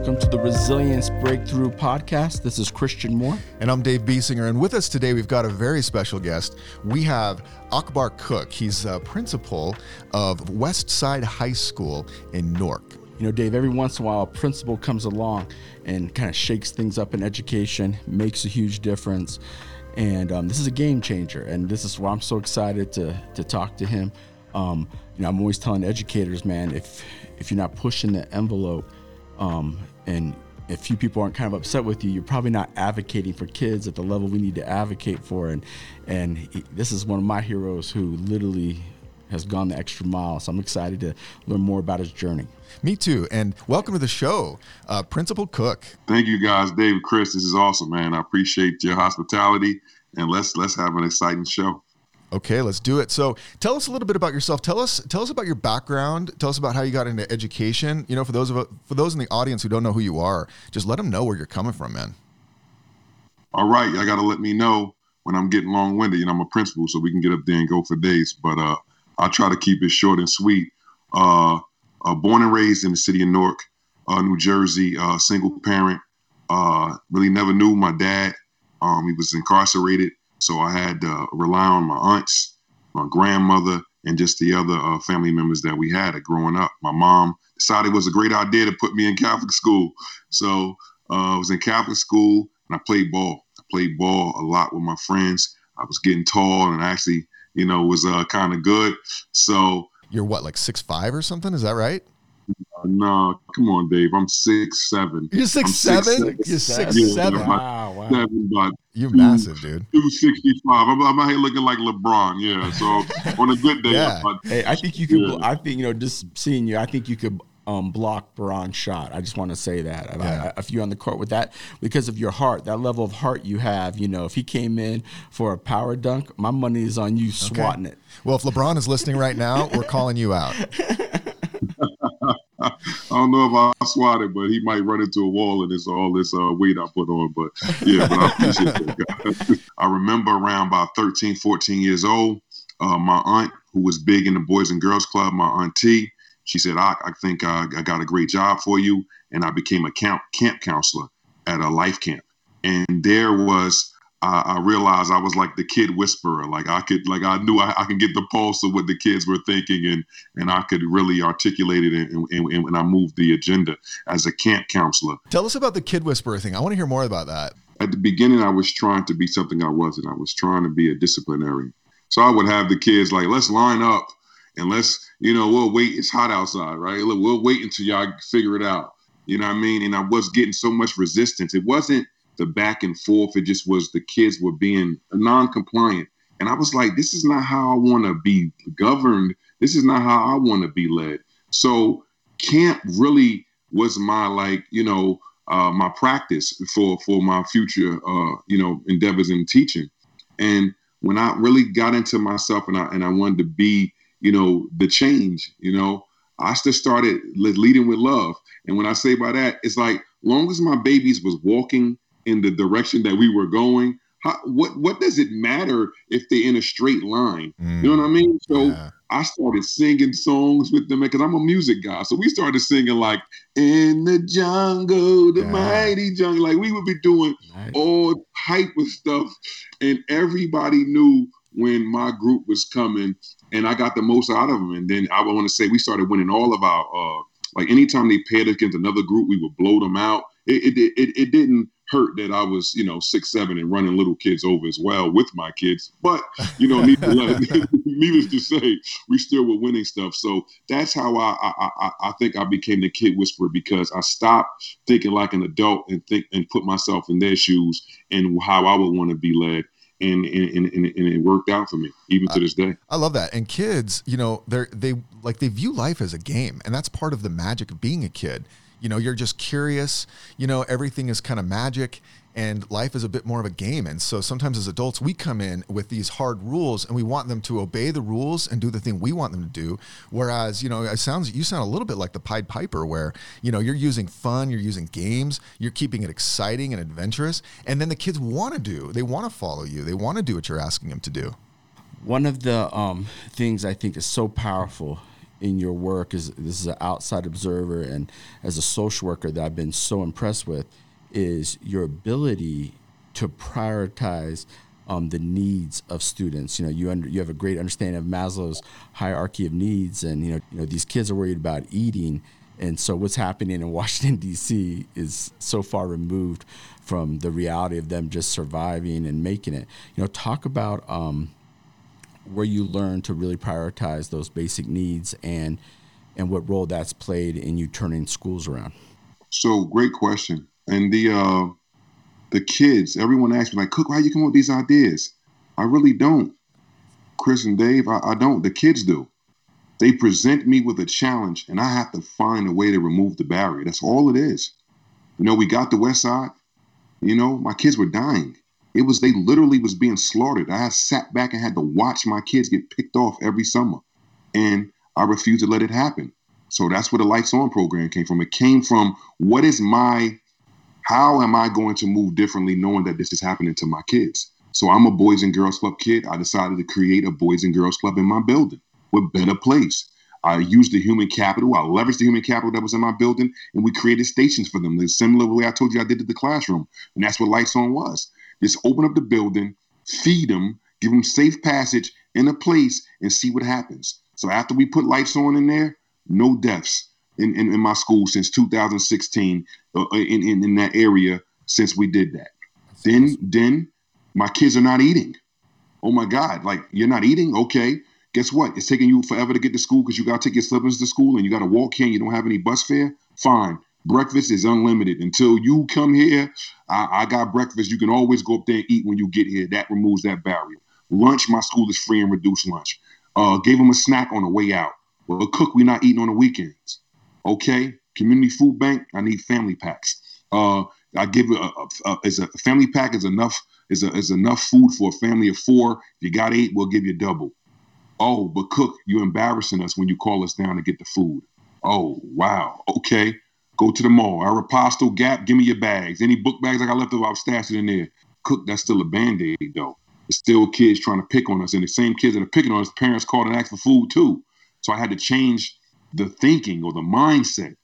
welcome to the Resilience Breakthrough Podcast. This is Christian Moore. And I'm Dave Biesinger. And with us today, we've got a very special guest. We have Akbar Cook. He's a principal of West Side High School in Newark. You know, Dave, every once in a while, a principal comes along and kind of shakes things up in education, makes a huge difference. And um, this is a game changer. And this is why I'm so excited to, to talk to him. Um, you know, I'm always telling educators, man, if if you're not pushing the envelope, um, and if few people aren't kind of upset with you, you're probably not advocating for kids at the level we need to advocate for. And and he, this is one of my heroes who literally has gone the extra mile. So I'm excited to learn more about his journey. Me too. And welcome to the show, uh, Principal Cook. Thank you, guys. Dave, Chris, this is awesome, man. I appreciate your hospitality, and let's let's have an exciting show. Okay, let's do it. So, tell us a little bit about yourself. Tell us tell us about your background. Tell us about how you got into education. You know, for those of for those in the audience who don't know who you are, just let them know where you're coming from, man. All right, I got to let me know when I'm getting long-winded. You know, I'm a principal, so we can get up there and go for days. But uh, I'll try to keep it short and sweet. Uh, uh, born and raised in the city of Newark, uh, New Jersey, uh, single parent. Uh, really never knew my dad. Um, he was incarcerated so I had to rely on my aunts, my grandmother, and just the other uh, family members that we had growing up. My mom decided it was a great idea to put me in Catholic school. So uh, I was in Catholic school and I played ball. I played ball a lot with my friends. I was getting tall and actually, you know, was uh, kind of good. So you're what, like six five or something? Is that right? No, come on, Dave. I'm six seven. You're six seven. Six, seven. You're six yeah, seven. Wow, wow. Seven, but You're two, massive, dude. Two sixty five. I'm, I'm out here looking like LeBron. Yeah. So on a good day, yeah. hey, I think you could. Yeah. I think you know, just seeing you, I think you could um, block Baron's shot. I just want to say that. Yeah. I, if you're on the court with that, because of your heart, that level of heart you have, you know, if he came in for a power dunk, my money is on you swatting okay. it. Well, if LeBron is listening right now, we're calling you out. I don't know if I swat it, but he might run into a wall and it's all this uh, weight I put on. But yeah, but I appreciate that. I remember around about 13, 14 years old, uh, my aunt, who was big in the Boys and Girls Club, my auntie, she said, I, I think uh, I got a great job for you. And I became a camp, camp counselor at a life camp. And there was I, I, realized I was like the kid whisperer. Like I could, like I knew I, I can get the pulse of what the kids were thinking, and and I could really articulate it, and, and, and I moved the agenda as a camp counselor. Tell us about the kid whisperer thing. I want to hear more about that. At the beginning, I was trying to be something I wasn't. I was trying to be a disciplinarian. So I would have the kids like, let's line up and let's, you know, we'll wait. It's hot outside, right? We'll wait until y'all figure it out. You know what I mean? And I was getting so much resistance. It wasn't the back and forth. It just was the kids were being non-compliant. And I was like, this is not how I want to be governed. This is not how I want to be led. So camp really was my like, you know, uh, my practice for for my future, uh, you know, endeavors in teaching. And when I really got into myself and I and I wanted to be, you know, the change, you know, I just started leading with love. And when I say by that, it's like long as my babies was walking in the direction that we were going, how, what what does it matter if they're in a straight line? Mm, you know what I mean? So yeah. I started singing songs with them because I'm a music guy. So we started singing like "In the Jungle, the yeah. Mighty Jungle." Like we would be doing nice. all type of stuff, and everybody knew when my group was coming, and I got the most out of them. And then I want to say we started winning all of our uh, like anytime they paired against another group, we would blow them out. It it, it, it didn't hurt that I was, you know, six seven and running little kids over as well with my kids. But you know, needless, needless to say, we still were winning stuff. So that's how I, I I think I became the kid whisperer because I stopped thinking like an adult and think and put myself in their shoes and how I would want to be led. And, and, and, and, it worked out for me even to this day. I love that. And kids, you know, they're they like they view life as a game, and that's part of the magic of being a kid you know you're just curious you know everything is kind of magic and life is a bit more of a game. And so sometimes as adults we come in with these hard rules and we want them to obey the rules and do the thing we want them to do. Whereas you know it sounds you sound a little bit like the pied piper where you know you're using fun you're using games you're keeping it exciting and adventurous and then the kids want to do they want to follow you they want to do what you're asking them to do. One of the um, things i think is so powerful in your work is this is an outside observer and as a social worker that I've been so impressed with is your ability to prioritize um, the needs of students. You know, you under, you have a great understanding of Maslow's hierarchy of needs, and you know, you know these kids are worried about eating, and so what's happening in Washington D.C. is so far removed from the reality of them just surviving and making it. You know, talk about um, where you learn to really prioritize those basic needs and and what role that's played in you turning schools around. So great question, and the. Uh the kids, everyone asks me, like, Cook, why you come up with these ideas? I really don't. Chris and Dave, I, I don't. The kids do. They present me with a challenge, and I have to find a way to remove the barrier. That's all it is. You know, we got the West Side. You know, my kids were dying. It was they literally was being slaughtered. I sat back and had to watch my kids get picked off every summer, and I refused to let it happen. So that's where the Lights On program came from. It came from what is my how am I going to move differently knowing that this is happening to my kids? So I'm a Boys and Girls Club kid. I decided to create a Boys and Girls Club in my building with better place. I used the human capital. I leveraged the human capital that was in my building, and we created stations for them. The similar way I told you I did to the classroom, and that's what Lights On was. Just open up the building, feed them, give them safe passage in a place, and see what happens. So after we put Lights On in there, no deaths in, in, in my school since 2016 uh, in, in, in that area since we did that. Then then my kids are not eating. Oh my God! Like you're not eating? Okay. Guess what? It's taking you forever to get to school because you got to take your slippers to school and you got to walk here. And you don't have any bus fare. Fine. Breakfast is unlimited until you come here. I, I got breakfast. You can always go up there and eat when you get here. That removes that barrier. Lunch, my school is free and reduced lunch. Uh, gave them a snack on the way out. Well, cook, we're not eating on the weekends. Okay, community food bank. I need family packs. Uh, I give a, a, a, as a family pack is enough is, a, is enough food for a family of four. If you got eight, we'll give you double. Oh, but cook, you're embarrassing us when you call us down to get the food. Oh, wow. Okay. Go to the mall. Aeropostale, Gap, give me your bags. Any book bags I got left over, I'll stash it in there. Cook, that's still a band-aid though. It's still kids trying to pick on us. And the same kids that are picking on us, parents called and asked for food too. So I had to change the thinking or the mindset.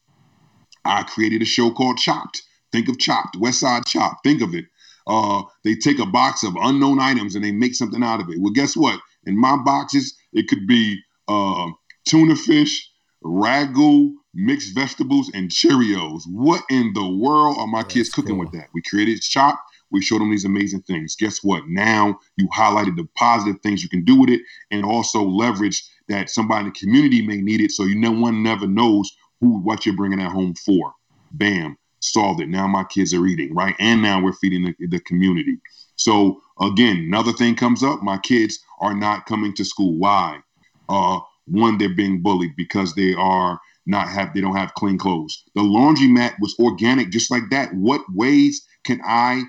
I created a show called Chopped. Think of Chopped, West Side Chopped. Think of it. Uh, they take a box of unknown items and they make something out of it. Well, guess what? In my boxes, it could be uh, tuna fish, ragu, mixed vegetables, and Cheerios. What in the world are my That's kids cooking cool. with that? We created Chopped. We showed them these amazing things. Guess what? Now you highlighted the positive things you can do with it and also leverage that somebody in the community may need it. So you no one never knows who what you're bringing at home for. Bam, solved it. Now my kids are eating right, and now we're feeding the, the community. So again, another thing comes up. My kids are not coming to school. Why? Uh, one, they're being bullied because they are not have they don't have clean clothes. The laundromat was organic, just like that. What ways can I,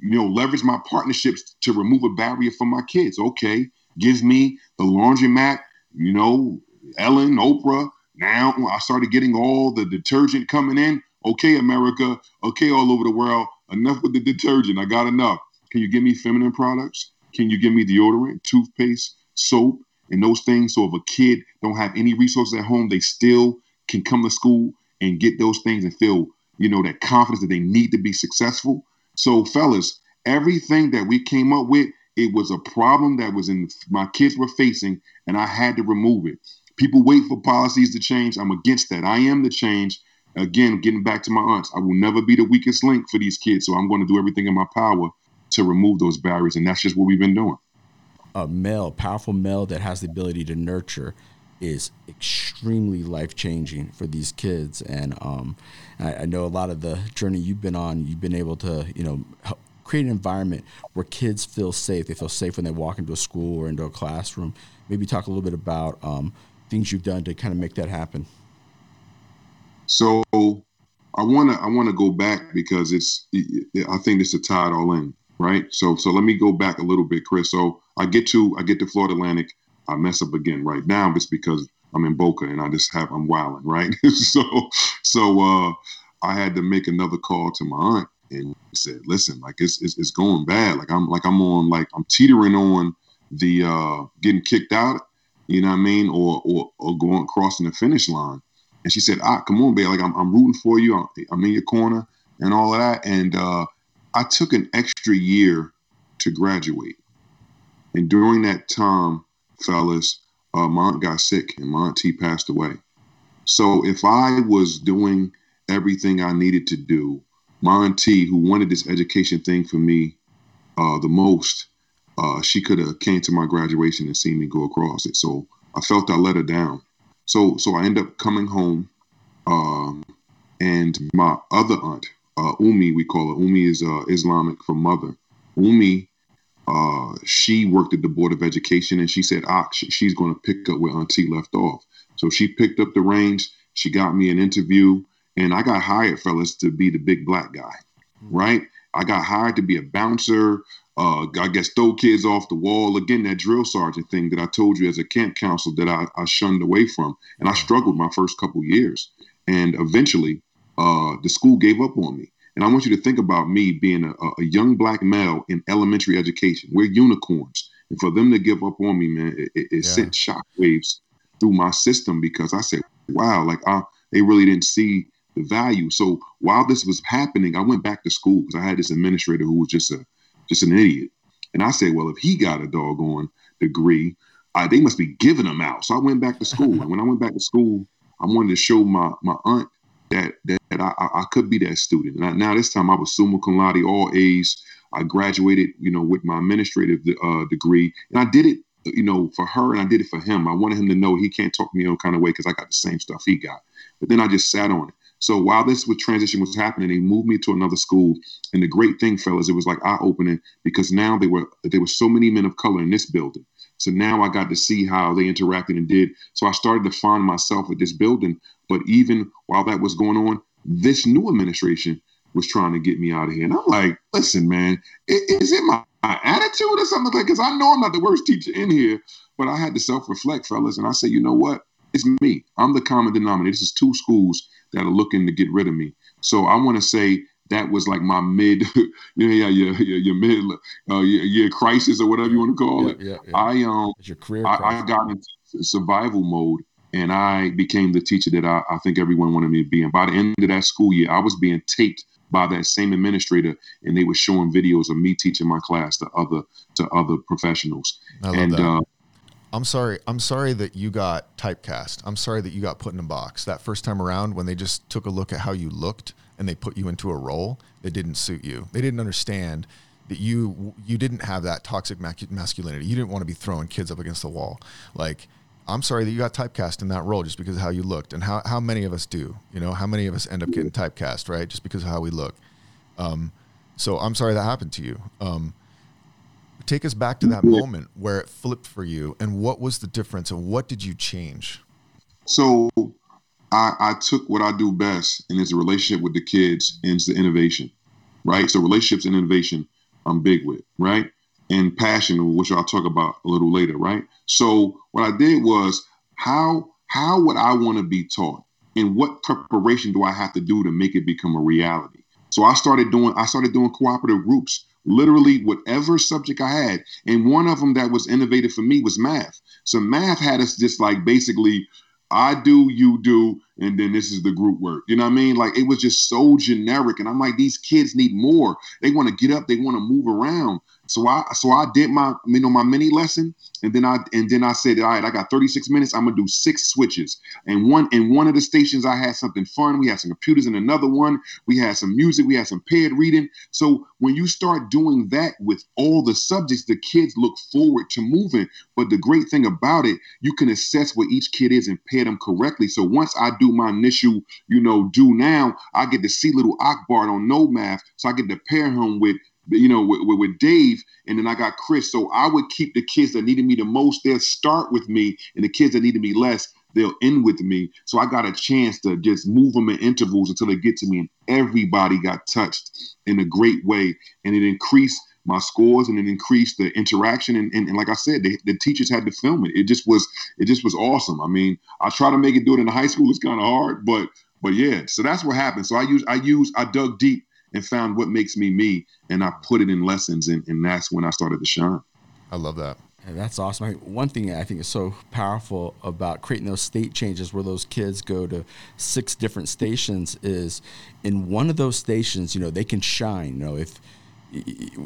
you know, leverage my partnerships to remove a barrier for my kids? Okay, gives me the laundromat you know, Ellen, Oprah. Now I started getting all the detergent coming in. Okay, America. Okay, all over the world. Enough with the detergent. I got enough. Can you give me feminine products? Can you give me deodorant, toothpaste, soap, and those things? So if a kid don't have any resources at home, they still can come to school and get those things and feel, you know, that confidence that they need to be successful. So, fellas, everything that we came up with it was a problem that was in my kids were facing, and I had to remove it. People wait for policies to change. I'm against that. I am the change. Again, getting back to my aunts, I will never be the weakest link for these kids. So I'm going to do everything in my power to remove those barriers, and that's just what we've been doing. A male, powerful male that has the ability to nurture is extremely life changing for these kids. And um, I, I, know a lot of the journey you've been on, you've been able to, you know, create an environment where kids feel safe. They feel safe when they walk into a school or into a classroom. Maybe talk a little bit about um, things you've done to kind of make that happen. So I want to I want to go back because it's I think this tie it all in, right? So so let me go back a little bit, Chris. So I get to I get to Florida Atlantic, I mess up again right now. It's because I'm in Boca and I just have I'm wilding, right? so so uh, I had to make another call to my aunt and said, "Listen, like it's, it's, it's going bad. Like I'm like I'm on like I'm teetering on the uh, getting kicked out, you know what I mean, or or, or going crossing the finish line. And she said, "Ah, come on, babe. Like I'm, I'm rooting for you. I'm, I'm in your corner and all of that." And uh, I took an extra year to graduate. And during that time, fellas, uh, my aunt got sick and auntie passed away. So if I was doing everything I needed to do, auntie, who wanted this education thing for me uh, the most, uh, she could have came to my graduation and seen me go across it. So I felt I let her down. So so I end up coming home, um, and my other aunt, uh, Umi, we call her Umi is uh, Islamic for mother. Umi, uh, she worked at the Board of Education, and she said, ah, she's going to pick up where Auntie left off. So she picked up the reins. She got me an interview, and I got hired, fellas, to be the big black guy, right? I got hired to be a bouncer. Uh, I guess throw kids off the wall again. That drill sergeant thing that I told you as a camp counselor that I, I shunned away from, and I struggled my first couple years. And eventually, uh, the school gave up on me. And I want you to think about me being a, a young black male in elementary education. We're unicorns, and for them to give up on me, man, it, it, it yeah. sent shockwaves through my system because I said, "Wow, like I, they really didn't see the value. So while this was happening, I went back to school because I had this administrator who was just a just an idiot. And I said, well, if he got a doggone degree, uh, they must be giving them out. So I went back to school. and when I went back to school, I wanted to show my my aunt that that, that I, I could be that student. And I, now this time I was summa cum laude, all A's. I graduated, you know, with my administrative uh, degree, and I did it, you know, for her, and I did it for him. I wanted him to know he can't talk to me any kind of way because I got the same stuff he got. But then I just sat on it. So while this was transition was happening, they moved me to another school. And the great thing, fellas, it was like eye opening because now there were there were so many men of color in this building. So now I got to see how they interacted and did. So I started to find myself at this building. But even while that was going on, this new administration was trying to get me out of here. And I'm like, listen, man, is it my, my attitude or something like? Because I know I'm not the worst teacher in here, but I had to self reflect, fellas, and I say, you know what? It's me. I'm the common denominator. This is two schools that are looking to get rid of me. So I want to say that was like my mid, you know, yeah, your, your, your mid uh, your, your, crisis or whatever you want to call yeah, it. Yeah, yeah. I um, it's your career. I, I, got into survival mode, and I became the teacher that I, I think everyone wanted me to be. And by the end of that school year, I was being taped by that same administrator, and they were showing videos of me teaching my class to other to other professionals. i and uh, I'm sorry. I'm sorry that you got typecast. I'm sorry that you got put in a box that first time around when they just took a look at how you looked and they put you into a role that didn't suit you. They didn't understand that you you didn't have that toxic masculinity. You didn't want to be throwing kids up against the wall. Like I'm sorry that you got typecast in that role just because of how you looked and how how many of us do. You know, how many of us end up getting typecast, right? Just because of how we look. Um, so I'm sorry that happened to you. Um, Take us back to that moment where it flipped for you, and what was the difference, and what did you change? So, I, I took what I do best, and it's a relationship with the kids, and it's the innovation, right? So, relationships and innovation, I'm big with, right? And passion, which I'll talk about a little later, right? So, what I did was how how would I want to be taught, and what preparation do I have to do to make it become a reality? So, I started doing I started doing cooperative groups literally whatever subject I had. And one of them that was innovative for me was math. So math had us just like basically, I do, you do, and then this is the group work. You know what I mean? Like it was just so generic. And I'm like, these kids need more. They want to get up, they want to move around. So I so I did my you know my mini lesson and then I and then I said, all right, I got 36 minutes. I'm gonna do six switches. And one in one of the stations I had something fun. We had some computers in another one. We had some music, we had some paired reading. So when you start doing that with all the subjects, the kids look forward to moving. But the great thing about it, you can assess where each kid is and pair them correctly. So once I do my initial, you know, do now, I get to see little Akbar on no math. So I get to pair him with you know, with, with, Dave, and then I got Chris. So I would keep the kids that needed me the most. They'll start with me, and the kids that needed me less, they'll end with me. So I got a chance to just move them in intervals until they get to me, and everybody got touched in a great way, and it increased my scores and it increased the interaction and, and, and like i said the, the, teachers had to film it it just was it just was awesome i mean i try to make it do it in high school it's kind of hard but but yeah so that's what happened so i use i use i dug deep and found what makes me me and I put it in lessons and, and that's when I started to shine. I love that. That's awesome. I mean, one thing I think is so powerful about creating those state changes where those kids go to six different stations is in one of those stations, you know, they can shine. You know, if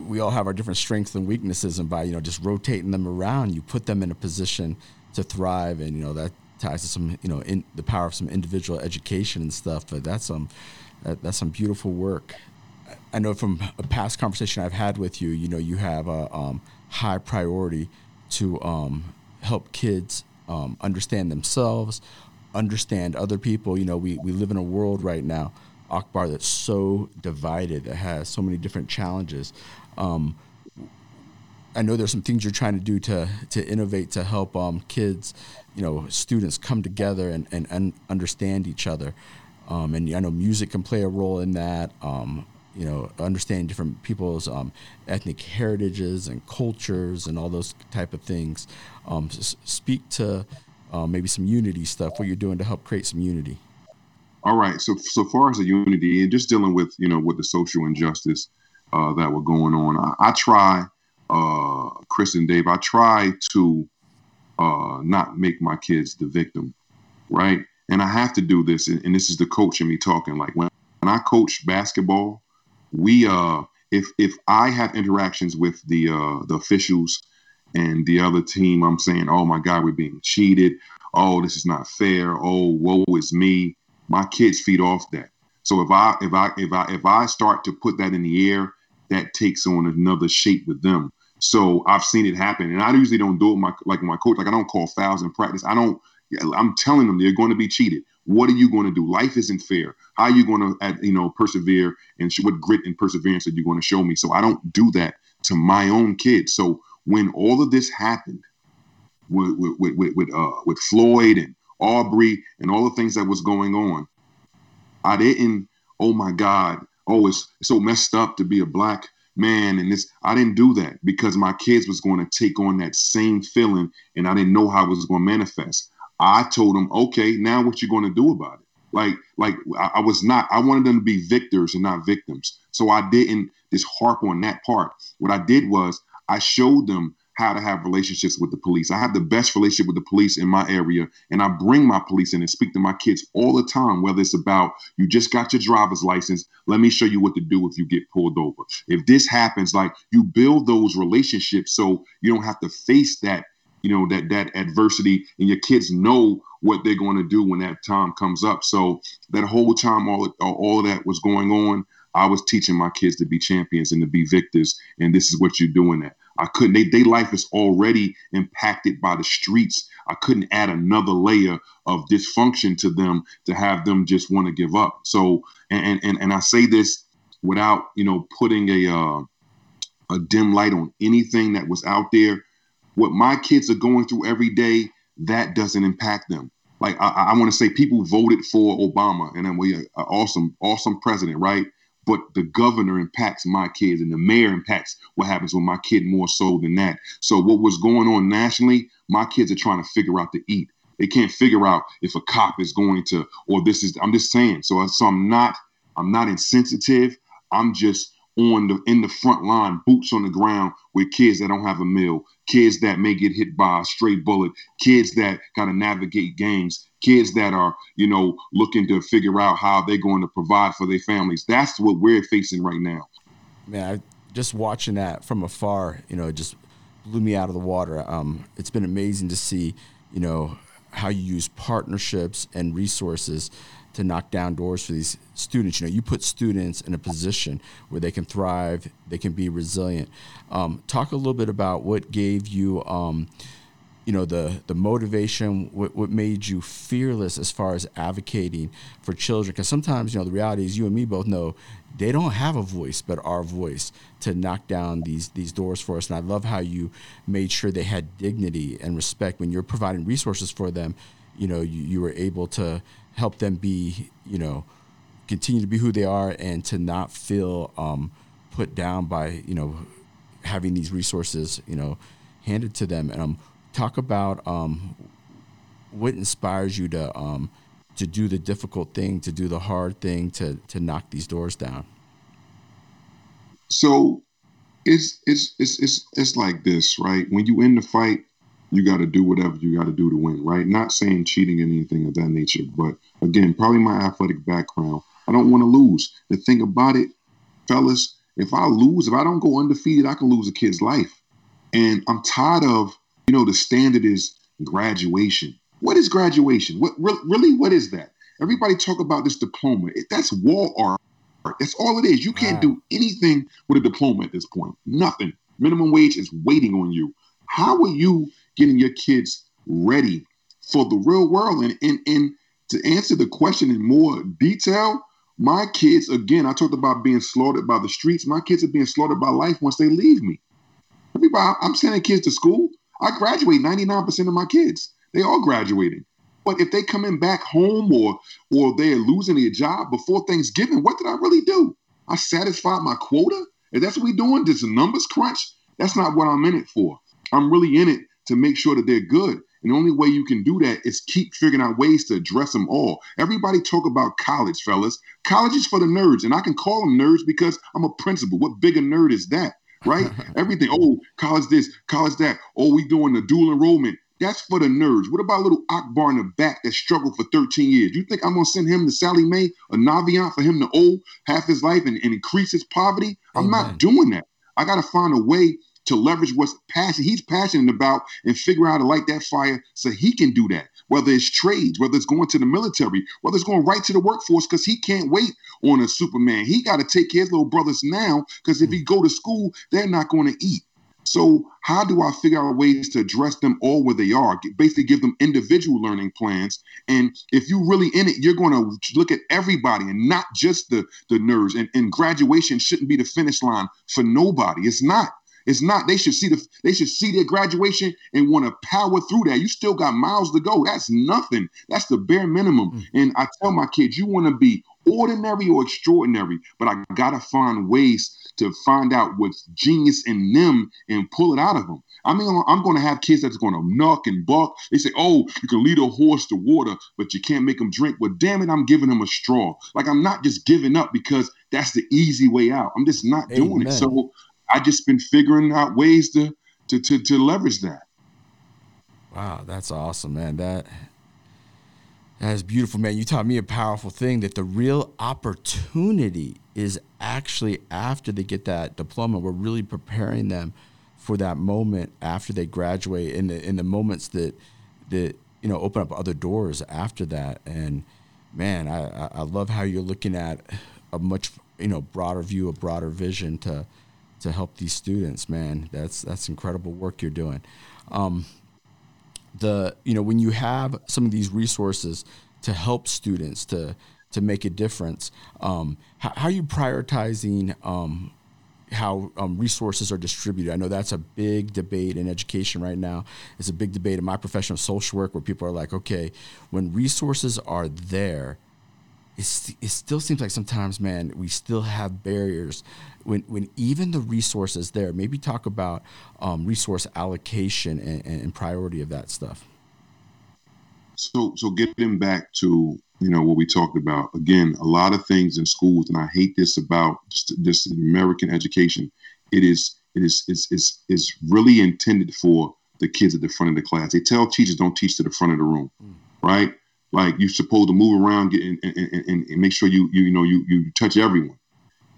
we all have our different strengths and weaknesses, and by, you know, just rotating them around, you put them in a position to thrive. And, you know, that ties to some, you know, in the power of some individual education and stuff. But that's some, that, that's some beautiful work. I know from a past conversation I've had with you, you know, you have a um, high priority to um, help kids um, understand themselves, understand other people. You know, we, we live in a world right now, Akbar, that's so divided, that has so many different challenges. Um, I know there's some things you're trying to do to to innovate to help um, kids, you know, students come together and, and, and understand each other. Um, and I know music can play a role in that. Um, you know, understanding different people's um, ethnic heritages and cultures and all those type of things. Um, speak to uh, maybe some unity stuff. What you're doing to help create some unity. All right. So so far as the unity and just dealing with you know with the social injustice uh, that were going on, I, I try, uh, Chris and Dave, I try to uh, not make my kids the victim, right? And I have to do this, and, and this is the coach in me talking. Like when when I coach basketball, we uh if if I have interactions with the uh the officials and the other team, I'm saying, oh my God, we're being cheated. Oh, this is not fair. Oh, woe is me. My kids feed off that. So if I if I if I if I start to put that in the air, that takes on another shape with them. So I've seen it happen, and I usually don't do it my like my coach. Like I don't call fouls in practice. I don't. I'm telling them they're going to be cheated. What are you going to do? Life isn't fair. How are you going to, you know, persevere and what grit and perseverance are you going to show me? So I don't do that to my own kids. So when all of this happened with with with with, uh, with Floyd and Arbery and all the things that was going on, I didn't. Oh my God! Oh, it's, so messed up to be a black man and this i didn't do that because my kids was going to take on that same feeling and i didn't know how it was going to manifest I told them, okay, now what you going to do about it? Like, like I, was not. I wanted them to be victors and not victims. So I didn't just harp on that part. What I did was I showed them how to have relationships with the police. I have the best relationship with the police in my area, and I bring my police in and speak to my kids all the time. Whether it's about you just got your driver's license, let me show you what to do if you get pulled over. If this happens, like you build those relationships so you don't have to face that you know that that adversity and your kids know what they're going to do when that time comes up so that whole time all all of that was going on i was teaching my kids to be champions and to be victors and this is what you're doing that i couldn't they, their life is already impacted by the streets i couldn't add another layer of dysfunction to them to have them just want to give up so and and, and i say this without you know putting a uh, a dim light on anything that was out there what my kids are going through every day, that doesn't impact them. Like I, I want to say, people voted for Obama, and then we an awesome, awesome president, right? But the governor impacts my kids, and the mayor impacts what happens with my kid more so than that. So what was going on nationally, my kids are trying to figure out to eat. They can't figure out if a cop is going to, or this is. I'm just saying. So, so I'm not. I'm not insensitive. I'm just on the in the front line, boots on the ground with kids that don't have a meal, kids that may get hit by a stray bullet, kids that got to navigate gangs, kids that are, you know, looking to figure out how they're going to provide for their families. That's what we're facing right now. Man, I, just watching that from afar, you know, it just blew me out of the water. Um, it's been amazing to see, you know, how you use partnerships and resources to knock down doors for these students. You know, you put students in a position where they can thrive, they can be resilient. Um, talk a little bit about what gave you, um, you know, the the motivation, what, what made you fearless as far as advocating for children. Because sometimes, you know, the reality is, you and me both know they don't have a voice but our voice to knock down these these doors for us. And I love how you made sure they had dignity and respect when you're providing resources for them. You know, you, you were able to help them be, you know, continue to be who they are and to not feel um, put down by, you know, having these resources, you know, handed to them. And um, talk about um, what inspires you to um, to do the difficult thing, to do the hard thing, to to knock these doors down. So, it's it's it's it's it's like this, right? When you in the fight, you got to do whatever you got to do to win, right? Not saying cheating or anything of that nature, but again, probably my athletic background. I don't want to lose. The thing about it, fellas, if I lose, if I don't go undefeated, I can lose a kid's life. And I'm tired of, you know, the standard is graduation. What is graduation? What really? What is that? Everybody talk about this diploma. That's wall art. That's all it is. You can't wow. do anything with a diploma at this point. Nothing. Minimum wage is waiting on you. How are you getting your kids ready for the real world? And and and to answer the question in more detail, my kids, again, I talked about being slaughtered by the streets. My kids are being slaughtered by life once they leave me. Everybody, I'm sending kids to school. I graduate 99% of my kids. They all graduating. But if they coming back home or or they're losing their job before Thanksgiving, what did I really do? I satisfied my quota? If that's what we doing, this numbers crunch, that's not what I'm in it for. I'm really in it to make sure that they're good. And the only way you can do that is keep figuring out ways to address them all. Everybody talk about college, fellas. College is for the nerds, and I can call them nerds because I'm a principal. What bigger nerd is that? Right? Everything. Oh, college this, college that. Oh, we doing the dual enrollment. That's for the nerds. What about little Akbar in the back that struggled for 13 years? You think I'm gonna send him to Sallie Mae, a Navient for him to owe half his life and, and increase his poverty? I'm Amen. not doing that. I gotta find a way to leverage what's passion he's passionate about and figure out how to light that fire so he can do that. Whether it's trades, whether it's going to the military, whether it's going right to the workforce, because he can't wait on a Superman. He got to take care of his little brothers now, because if he go to school, they're not going to eat. So how do I figure out ways to address them all where they are? Basically, give them individual learning plans. And if you're really in it, you're going to look at everybody and not just the the nerds. And, and graduation shouldn't be the finish line for nobody. It's not. It's not. They should see the. They should see their graduation and want to power through that. You still got miles to go. That's nothing. That's the bare minimum. Mm. And I tell my kids, you want to be ordinary or extraordinary, but I gotta find ways to find out what's genius in them and pull it out of them. I mean, I'm going to have kids that's going to knock and buck. They say, "Oh, you can lead a horse to water, but you can't make them drink." Well, damn it, I'm giving them a straw. Like I'm not just giving up because that's the easy way out. I'm just not Amen. doing it. So I just been figuring out ways to to to, to leverage that. Wow, that's awesome, man. That that is beautiful, man. You taught me a powerful thing that the real opportunity is actually after they get that diploma. We're really preparing them for that moment after they graduate in the in the moments that that you know open up other doors after that. And man, I I love how you're looking at a much you know broader view, a broader vision to to help these students. Man, that's that's incredible work you're doing. Um, the you know when you have some of these resources to help students to to make a difference um, how, how, are you prioritizing um, how um, resources are distributed. I know that's a big debate in education right now. It's a big debate in my profession of social work where people are like, okay, when resources are there, it still seems like sometimes, man, we still have barriers when when even the resources there. Maybe talk about um, resource allocation and, and priority of that stuff. So so getting back to you know what we talked about again, a lot of things in schools, and I hate this about just this American education. It is it is is is is really intended for the kids at the front of the class. They tell teachers don't teach to the front of the room, mm. right? Like you're supposed to move around get, and, and, and, and, make sure you you you know you you touch everyone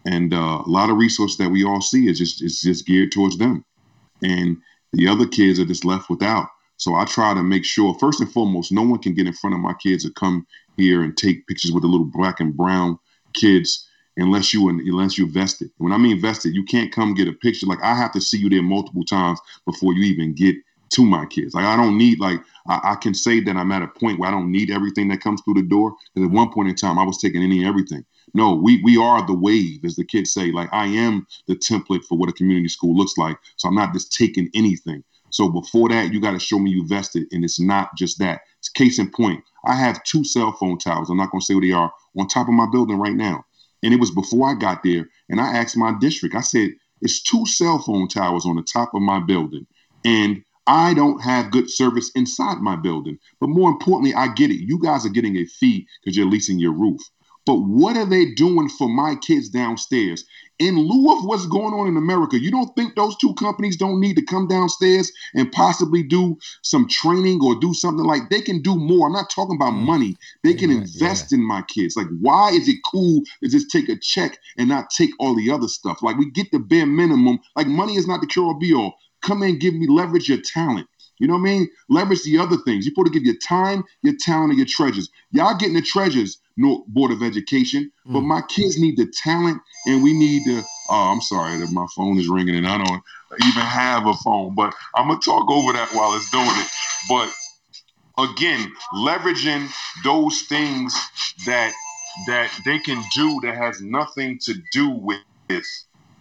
and uh, a lot of resources that we all see is just is just geared towards them, and the other kids are just left without. So I try to make sure, first and foremost, no one can get in front of my kids or come here and take pictures with the little black and brown kids unless you unless you're vested. When I mean vested, you can't come get a picture. Like I have to see you there multiple times before you even get to my kids. Like I don't need like I, I, can say that I'm at a point where I don't need everything that comes through the door. Because at one point in time, I was taking any and everything. No, we we are the wave, as the kids say. Like I am the template for what a community school looks like. So I'm not just taking anything. So before that, you got to show me you vested, and it's not just that. It's case in point. I have two cell phone towers. I'm not going to say where they are on top of my building right now. And it was before I got there, and I asked my district. I said, "It's two cell phone towers on the top of my building, and I don't have good service inside my building. But more importantly, I get it. You guys are getting a fee because you're leasing your roof. but what are they doing for my kids downstairs? In lieu of what's going on in America, you don't think those two companies don't need to come downstairs and possibly do some training or do something like they can do more. I'm not talking about mm. money. They can yeah, invest yeah. in my kids. Like, why is it cool to just take a check and not take all the other stuff? Like, we get the bare minimum. Like, money is not the cure or be all. Come in, give me leverage your talent. You know what I mean? Leverage the other things. You're supposed to give your time, your talent, and your treasures. Y'all getting the treasures, no Board of Education, mm. but my kids need the talent, and we need the. Oh, I'm sorry that my phone is ringing, and I don't even have a phone, but I'm gonna talk over that while it's doing it. But again, leveraging those things that that they can do that has nothing to do with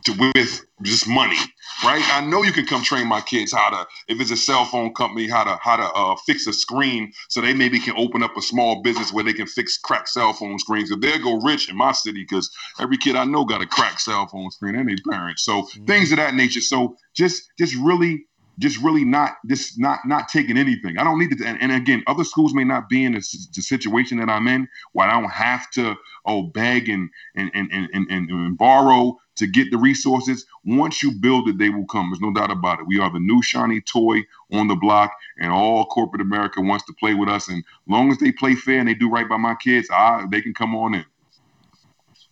to, with just money, right? I know you can come train my kids how to, if it's a cell phone company, how to how to uh, fix a screen, so they maybe can open up a small business where they can fix cracked cell phone screens. If they'll go rich in my city, because every kid I know got a cracked cell phone screen and their parents, so mm-hmm. things of that nature. So just just really just really not just not not taking anything. I don't need to. And, and again, other schools may not be in the, the, situation that I'm in, where I don't have to oh beg and and and and, and, and borrow to get the resources. Once you build it, they will come. There's no doubt about it. We are the new shiny toy on the block, and all corporate America wants to play with us. And long as they play fair and they do right by my kids, I, they can come on in.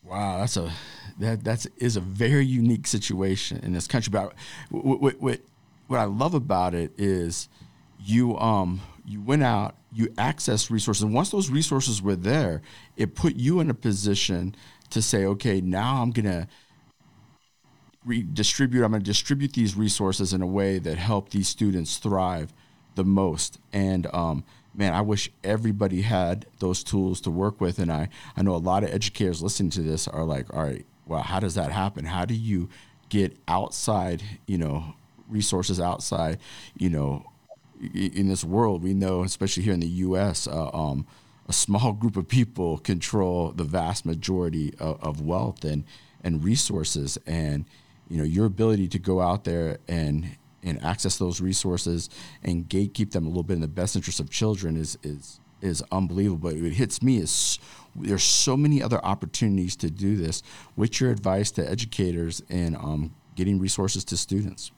Wow, that's a that that's is a very unique situation in this country. But what, what, what I love about it is you um you went out, you accessed resources, and once those resources were there, it put you in a position to say, okay, now I'm gonna redistribute. I'm to distribute these resources in a way that help these students thrive the most. And um, man, I wish everybody had those tools to work with. And I, I know a lot of educators listening to this are like, all right, well, how does that happen? How do you get outside, you know, resources outside, you know, in this world? We know, especially here in the U.S., uh, um, a small group of people control the vast majority of, of wealth and and resources. And you know your ability to go out there and and access those resources and gatekeep them a little bit in the best interest of children is is is unbelievable. But it hits me is there's so many other opportunities to do this. What's your advice to educators in um, getting resources to students?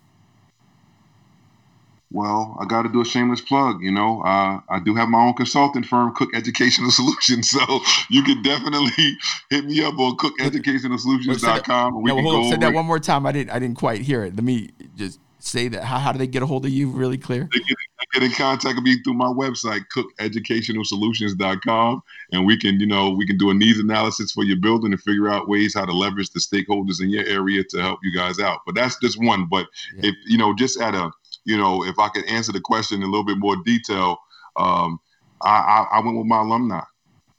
Well, I got to do a shameless plug. You know, uh, I do have my own consulting firm, Cook Educational Solutions. So you can definitely hit me up on cookeducationalsolutions.com. We no, hold on, say that one more time. I didn't. I didn't quite hear it. Let me just say that. How, how do they get a hold of you? Really clear. They get, they get in contact with me through my website, cookeducationalsolutions.com, and we can, you know, we can do a needs analysis for your building and figure out ways how to leverage the stakeholders in your area to help you guys out. But that's just one. But yeah. if you know, just at a you know, if I could answer the question in a little bit more detail, um, I, I, I went with my alumni.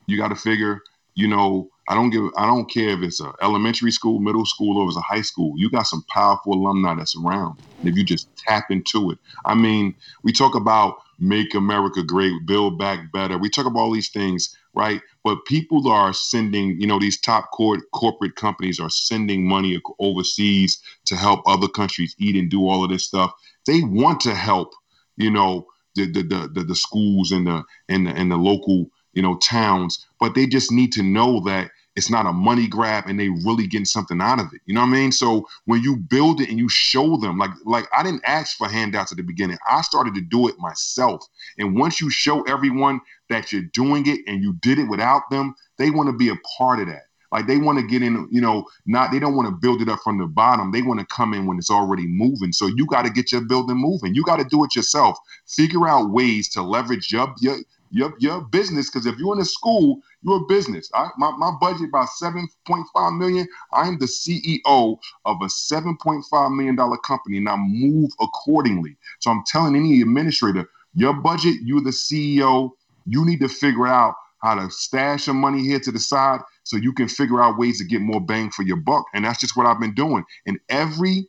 You got to figure, you know, I don't give, I don't care if it's a elementary school, middle school, or it's a high school. You got some powerful alumni that's around. If you just tap into it, I mean, we talk about make America great, build back better. We talk about all these things, right? But people are sending, you know, these top court, corporate companies are sending money overseas to help other countries eat and do all of this stuff they want to help, you know, the the the, the, the schools and the and the and the local you know towns, but they just need to know that it's not a money grab and they really getting something out of it. You know what I mean? So when you build it and you show them, like like I didn't ask for handouts at the beginning. I started to do it myself. And once you show everyone that you're doing it and you did it without them, they want to be a part of that. Like they want to get in, you know, not they don't want to build it up from the bottom. They want to come in when it's already moving. So you got to get your building moving. You got to do it yourself. Figure out ways to leverage your your your, your business because if you're in a school, you're a business. I, my, my budget about 7.5 million. I'm the CEO of a 7.5 million dollar company and I move accordingly. So I'm telling any administrator, your budget, you're the CEO. You need to figure out how to stash some money here to the side so you can figure out ways to get more bang for your buck. And that's just what I've been doing. And every,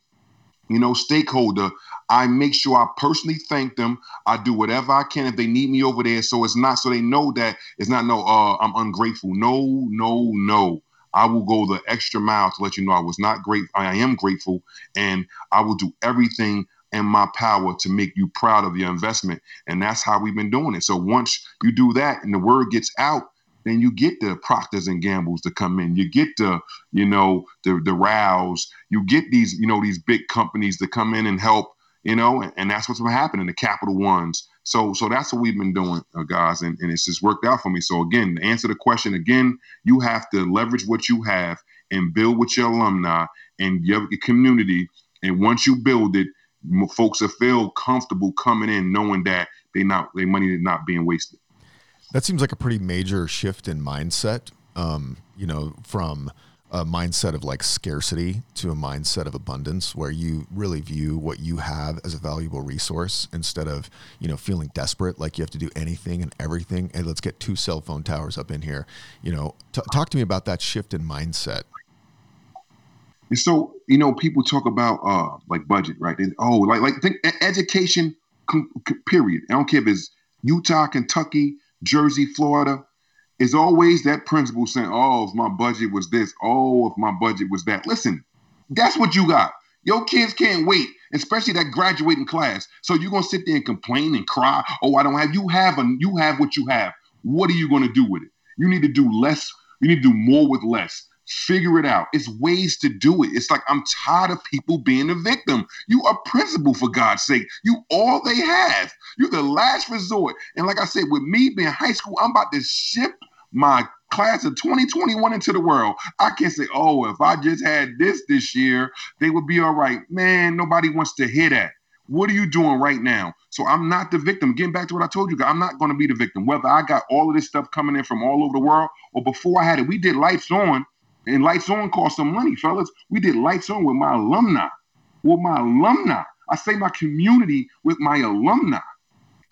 you know, stakeholder, I make sure I personally thank them. I do whatever I can if they need me over there. So it's not so they know that it's not no, uh, I'm ungrateful. No, no, no. I will go the extra mile to let you know I was not great. I am grateful, and I will do everything in my power to make you proud of your investment. And that's how we've been doing it. So once you do that and the word gets out, then you get the Procters and Gambles to come in. You get the, you know, the the Rouse. You get these, you know, these big companies to come in and help, you know, and, and that's what's been happening. The Capital Ones. So so that's what we've been doing, uh, guys, and, and it's just worked out for me. So again, to answer the question again, you have to leverage what you have and build with your alumni and your community. And once you build it, folks will feel comfortable coming in knowing that they not their money is not being wasted. That seems like a pretty major shift in mindset. Um, you know, from a mindset of like scarcity to a mindset of abundance where you really view what you have as a valuable resource instead of you know feeling desperate like you have to do anything and everything. And let's get two cell phone towers up in here. You know t- talk to me about that shift in mindset. And so you know people talk about uh like budget right? They, oh like like think education period. I don't care if it's utah kentucky jersey florida is always that principle saying, oh, if my budget was this, oh, if my budget was that. Listen, that's what you got. Your kids can't wait, especially that graduating class. So you're gonna sit there and complain and cry. Oh, I don't have. You have a. You have what you have. What are you gonna do with it? You need to do less. You need to do more with less. Figure it out. It's ways to do it. It's like I'm tired of people being a victim. You are principal for God's sake. You all they have. You're the last resort. And like I said, with me being high school, I'm about to ship my class of 2021 into the world. I can't say, oh, if I just had this this year, they would be all right. Man, nobody wants to hear that. What are you doing right now? So I'm not the victim. Getting back to what I told you, I'm not going to be the victim. Whether I got all of this stuff coming in from all over the world or before I had it, we did lights on and Lights On cost some money, fellas. We did Lights On with my alumni. With my alumni. I say my community with my alumni.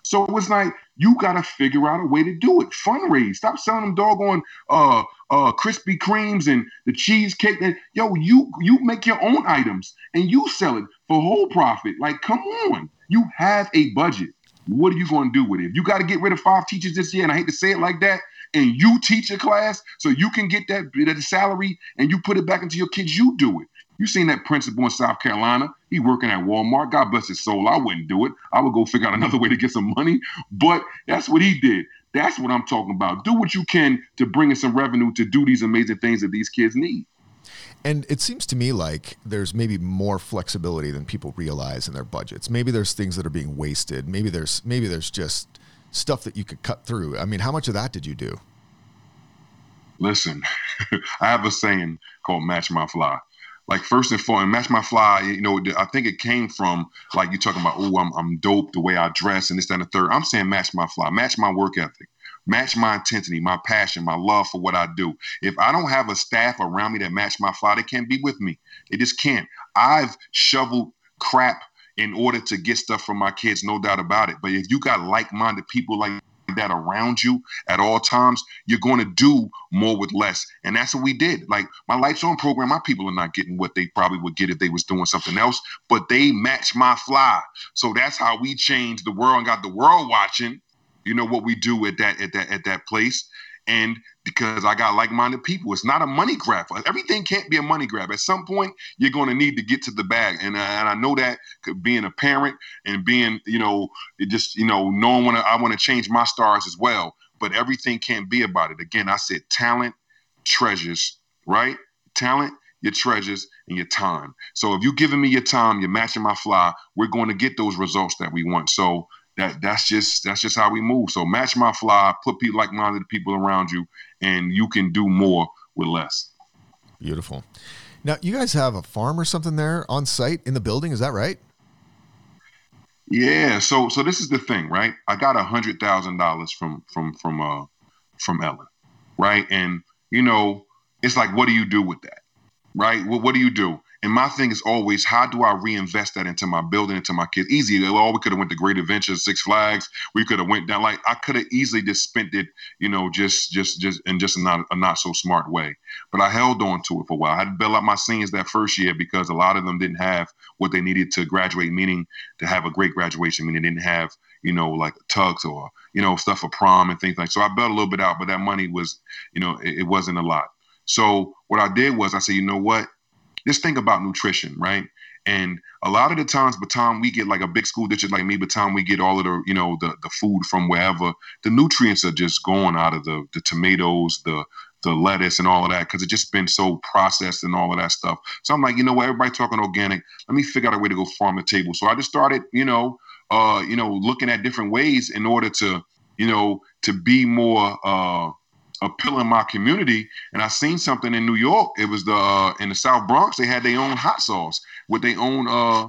So it was like, you got to figure out a way to do it. Fundraise. Stop selling them doggone uh, uh, Krispy Kremes and the cheesecake. And, yo, you you make your own items and you sell it for whole profit. Like, come on. You have a budget. What are you going to do with it? If you got to get rid of five teachers this year, and I hate to say it like that, and you teach a class so you can get that, that salary and you put it back into your kids, you do it. You seen that principal in South Carolina? He working at Walmart. God bless his soul. I wouldn't do it. I would go figure out another way to get some money. But that's what he did. That's what I'm talking about. Do what you can to bring in some revenue to do these amazing things that these kids need. And it seems to me like there's maybe more flexibility than people realize in their budgets. Maybe there's things that are being wasted. Maybe there's maybe there's just stuff that you could cut through. I mean, how much of that did you do? Listen, I have a saying called match my fly. Like first and foremost, match my fly. You know, I think it came from like you talking about. Oh, I'm I'm dope the way I dress and this that, and the third. I'm saying match my fly, match my work ethic, match my intensity, my passion, my love for what I do. If I don't have a staff around me that match my fly, they can't be with me. They just can't. I've shoveled crap in order to get stuff from my kids, no doubt about it. But if you got like-minded people like that around you at all times, you're going to do more with less. And that's what we did. Like my Lights On program, my people are not getting what they probably would get if they was doing something else, but they match my fly. So that's how we changed the world and got the world watching. You know what we do at that at that at that place and because I got like-minded people. It's not a money grab. Everything can't be a money grab. At some point, you're going to need to get to the bag, and, uh, and I know that being a parent and being, you know, just you know, knowing when I want to change my stars as well. But everything can't be about it. Again, I said talent, treasures, right? Talent, your treasures, and your time. So if you're giving me your time, you're matching my fly, we're going to get those results that we want. So that that's just that's just how we move. So match my fly, put people like-minded people around you, and you can do more with less. Beautiful. Now you guys have a farm or something there on site in the building, is that right? Yeah. So so this is the thing, right? I got a hundred thousand dollars from from from uh from Ellen, right? And you know, it's like, what do you do with that, right? What what do you do? And my thing is always, how do I reinvest that into my building, into my kids? Easy. Oh, we could have went to Great Adventures, Six Flags. We could have went down. Like I could have easily just spent it, you know, just just just in just a not a not so smart way. But I held on to it for a while. I had to bail out my seniors that first year because a lot of them didn't have what they needed to graduate, meaning to have a great graduation. Meaning they didn't have, you know, like tugs or you know stuff for prom and things like. So I bailed a little bit out, but that money was, you know, it, it wasn't a lot. So what I did was I said, you know what? Just think about nutrition, right? And a lot of the times, by time we get like a big school district like me, by time we get all of the, you know, the the food from wherever, the nutrients are just going out of the the tomatoes, the the lettuce and all of that because it's just been so processed and all of that stuff. So I'm like, you know what, everybody talking organic. Let me figure out a way to go farm the table. So I just started, you know, uh, you know, looking at different ways in order to, you know, to be more uh appealing my community. And I seen something in New York. It was the uh, in the South Bronx. They had their own hot sauce with their own uh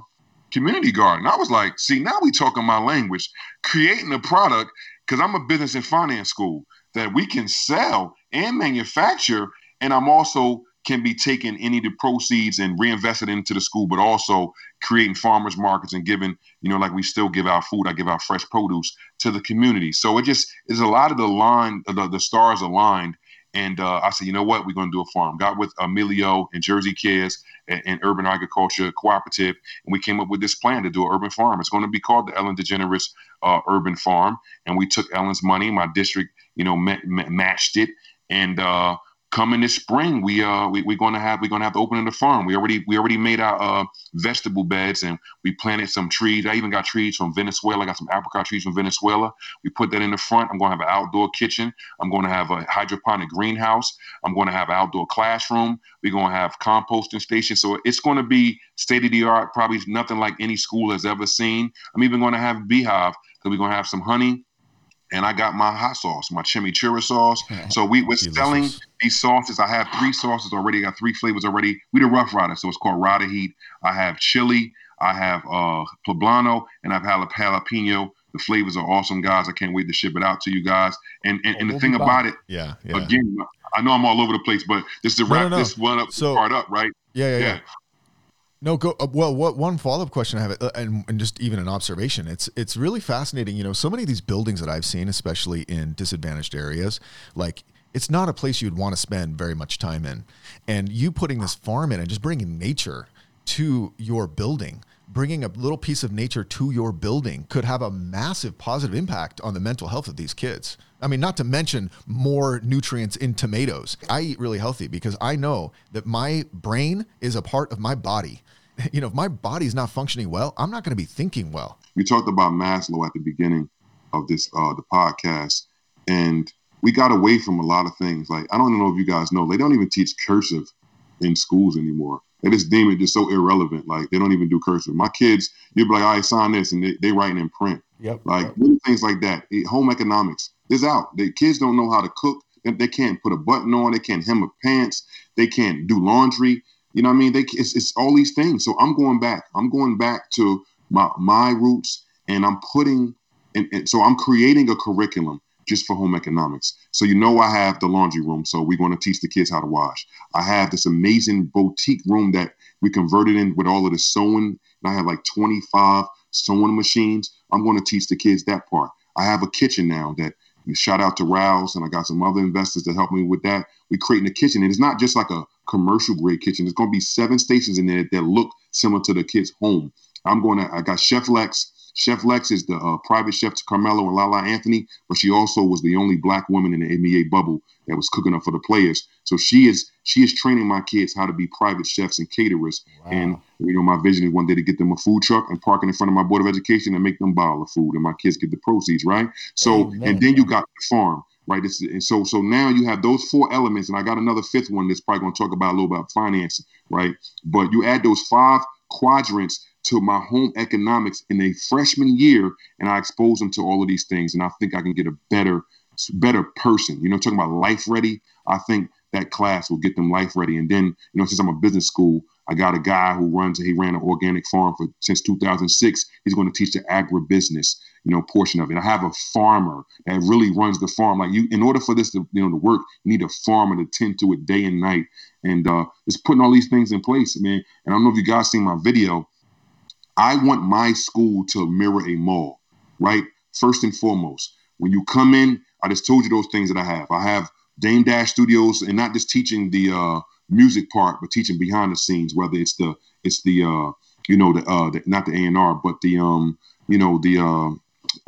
community garden. I was like, see, now we talking my language, creating a product because I'm a business and finance school that we can sell and manufacture. And I'm also can be taking any of the proceeds and reinvested into the school, but also creating farmers markets and giving, you know, like we still give out food, I give out fresh produce to the community. So it just is a lot of the line, the, the stars aligned. And uh, I said, you know what, we're going to do a farm. Got with Emilio and Jersey Kids and, and, Urban Agriculture Cooperative, and we came up with this plan to do an urban farm. It's going to be called the Ellen DeGeneres uh, Urban Farm. And we took Ellen's money, my district, you know, ma- ma- matched it, and uh, coming this spring, we uh we, we're gonna have we're gonna have to open in the farm. We already we already made our uh, vegetable beds and we planted some trees. I even got trees from Venezuela. I got some apricot trees from Venezuela. We put that in the front. I'm gonna have an outdoor kitchen. I'm gonna have a hydroponic greenhouse. I'm gonna have an outdoor classroom. We're gonna have composting station. So it's gonna be state of the art. Probably nothing like any school has ever seen. I'm even gonna have a beehive because we're gonna have some honey and I got my hot sauce, my chimichurri sauce. So we were selling these sauces. I have three sauces already. I got three flavors already. We the Rough Rider, so it's called Rider Heat. I have chili, I have uh poblano, and I've jalapeno. The flavors are awesome, guys. I can't wait to ship it out to you guys. And and, and the thing about it, yeah, yeah, again, I know I'm all over the place, but just to wrap no, no, no. this one up, so, part up, right? Yeah, yeah, yeah. yeah. No, go uh, well. What one follow up question I have, uh, and, and just even an observation. It's it's really fascinating. You know, so many of these buildings that I've seen, especially in disadvantaged areas, like it's not a place you'd want to spend very much time in. And you putting this farm in and just bringing nature to your building, bringing a little piece of nature to your building could have a massive positive impact on the mental health of these kids. I mean, not to mention more nutrients in tomatoes. I eat really healthy because I know that my brain is a part of my body you know, if my body's not functioning well, I'm not going to be thinking well. We talked about Maslow at the beginning of this uh, the podcast, and we got away from a lot of things. Like I don't know if you guys know, they don't even teach cursive in schools anymore. They just deem it just so irrelevant. Like they don't even do cursive. My kids, you'd be like, "I right, sign this," and they, they writing in print. Yep. Like yep. things like that. Home economics is out. The kids don't know how to cook. They can't put a button on. They can't hem a pants. They can't do laundry. You know what I mean? They, it's, it's all these things. So I'm going back. I'm going back to my my roots, and I'm putting, and, and so I'm creating a curriculum just for home economics. So you know I have the laundry room, so we're going to teach the kids how to wash. I have this amazing boutique room that we converted in with all of the sewing. And I have like 25 sewing machines. I'm going to teach the kids that part. I have a kitchen now that shout out to Rouse and I got some other investors to help me with that. We're creating a kitchen and it's not just like a commercial grade kitchen. There's going to be seven stations in there that look similar to the kid's home. I'm going to, I got Chef Lex. Chef Lex is the uh, private chef to Carmelo and Lala Anthony, but she also was the only black woman in the NBA bubble that was cooking up for the players. So she is she is training my kids how to be private chefs and caterers. Wow. And you know, my vision is one day to get them a food truck and park it in front of my board of education and make them buy all the food, and my kids get the proceeds, right? So, Amen. and then you got the farm right? It's, and so so now you have those four elements, and I got another fifth one that's probably going to talk about a little about finance, right? But you add those five quadrants to my home economics in a freshman year, and I expose them to all of these things, and I think I can get a better better person. You know, talking about life ready. I think that class will get them life ready. And then, you know, since I'm a business school, I got a guy who runs, he ran an organic farm for since 2006. He's going to teach the agribusiness, you know, portion of it. I have a farmer that really runs the farm. Like you, in order for this to, you know, to work, you need a farmer to tend to it day and night. And uh, just putting all these things in place, man. And I don't know if you guys seen my video. I want my school to mirror a mall, right? First and foremost, when you come in, I just told you those things that I have. I have Dame Dash Studios, and not just teaching the uh, music part, but teaching behind the scenes, whether it's the it's the uh, you know the, uh, the not the A and R, but the um you know the uh,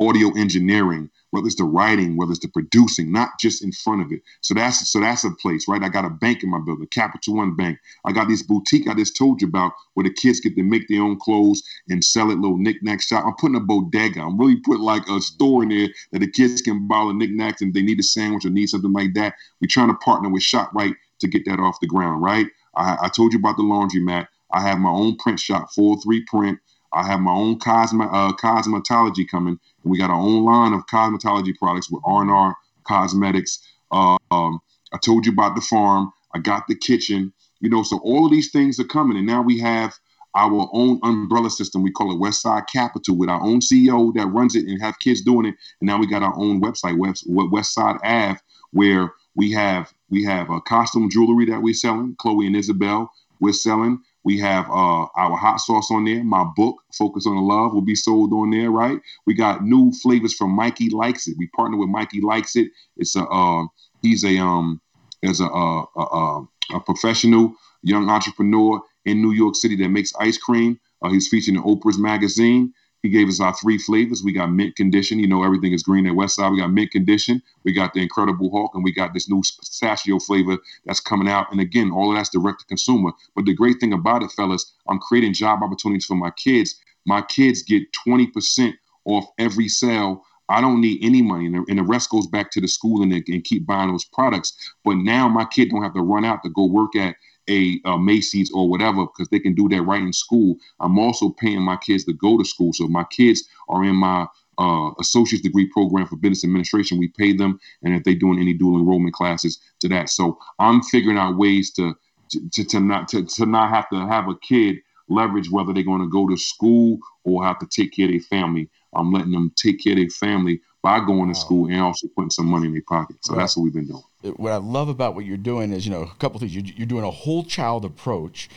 audio engineering, whether it's the writing, whether it's the producing, not just in front of it. So that's so that's a place, right? I got a bank in my building, Capital One Bank. I got this boutique I just told you about where the kids get to make their own clothes and sell it, little knickknack shop. I'm putting a bodega. I'm really putting like a store in there that the kids can buy the knickknacks and they need a sandwich or need something like that. We're trying to partner with ShopRite to get that off the ground, right? I, I told you about the laundromat. I have my own print shop, 403 Print. I have my own uh, cosmetology coming, and we got our own line of cosmetology products with R&R Cosmetics. Uh, um, I told you about the farm. I got the kitchen. You know, so all of these things are coming, and now we have our own umbrella system. We call it Westside Capital with our own CEO that runs it and have kids doing it. And now we got our own website, West, Westside Ave, where we have we have a costume jewelry that we're selling. Chloe and Isabel, we're selling. We have uh, our hot sauce on there. My book, Focus on the Love, will be sold on there, right? We got new flavors from Mikey Likes It. We partner with Mikey Likes It. It's a uh, he's a um as a, a, a, a professional young entrepreneur in New York City that makes ice cream. Uh, he's featured in Oprah's magazine. He gave us our three flavors. We got mint condition. You know, everything is green at Westside. We got mint condition. We got the Incredible Hulk, and we got this new pistachio flavor that's coming out. And again, all of that's direct to consumer. But the great thing about it, fellas, I'm creating job opportunities for my kids. My kids get 20% off every sale I don't need any money, and the, rest goes back to the school and, and keep buying those products. But now my kid don't have to run out to go work at a, a Macy's or whatever because they can do that right in school. I'm also paying my kids to go to school, so my kids are in my uh, associate's degree program for business administration. We pay them, and if they're doing any dual enrollment classes to that, so I'm figuring out ways to to, to, to not to, to not have to have a kid leverage whether they're going to go to school or have to take care of their family. I'm letting them take care of their family by going to school and also putting some money in their pocket. So right. that's what we've been doing. What I love about what you're doing is, you know, a couple things. You're, you're doing a whole child approach.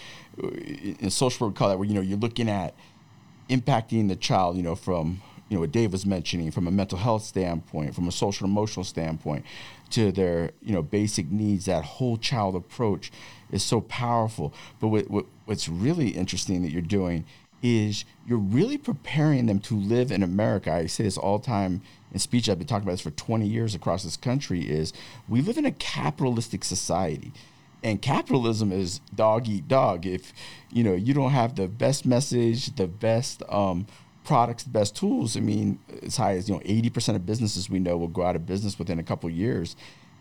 Uh, in social work, call that where you know you're looking at impacting the child, you know, from you know what Dave was mentioning, from a mental health standpoint, from a social emotional standpoint, to their you know basic needs. That whole child approach is so powerful. But what, what, what's really interesting that you're doing is you're really preparing them to live in America. I say this all time in speech. I've been talking about this for 20 years across this country. Is we live in a capitalistic society, and capitalism is dog eat dog. If you know you don't have the best message, the best um, products, the best tools. I mean, as high as you know, 80% of businesses we know will go out of business within a couple years.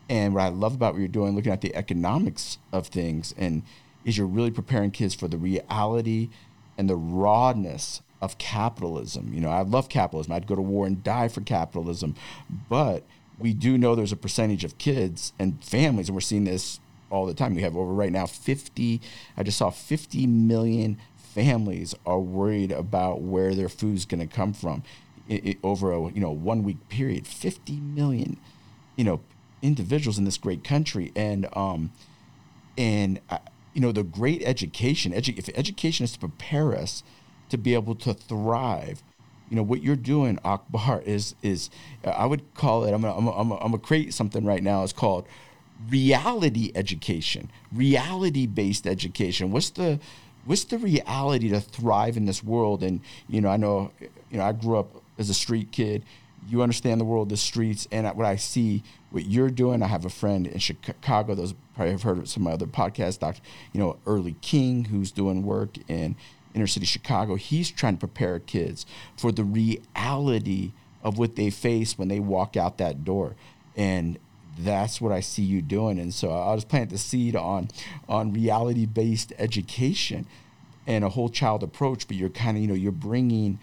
And what I love about what you're doing, looking at the economics of things, and is you're really preparing kids for the reality and the rawness of capitalism. You know, I love capitalism. I'd go to war and die for capitalism. But we do know there's a percentage of kids and families, and we're seeing this all the time. We have over right now 50, I just saw 50 million families are worried about where their food's going to come from it, it, over a you know one week period. 50 million, you know, individuals in this great country, and um, and I, you know, the great education, edu- if education is to prepare us to be able to thrive, you know, what you're doing, Akbar, is, is I would call it, I'm going I'm I'm I'm to create something right now. It's called reality education, reality based education. What's the, what's the reality to thrive in this world? And, you know, I know, you know, I grew up as a street kid you understand the world, the streets, and what I see, what you're doing. I have a friend in Chicago. Those probably have heard of some of my other podcasts. Doctor, you know, Early King, who's doing work in inner city of Chicago. He's trying to prepare kids for the reality of what they face when they walk out that door, and that's what I see you doing. And so I'll just plant the seed on on reality based education and a whole child approach. But you're kind of you know you're bringing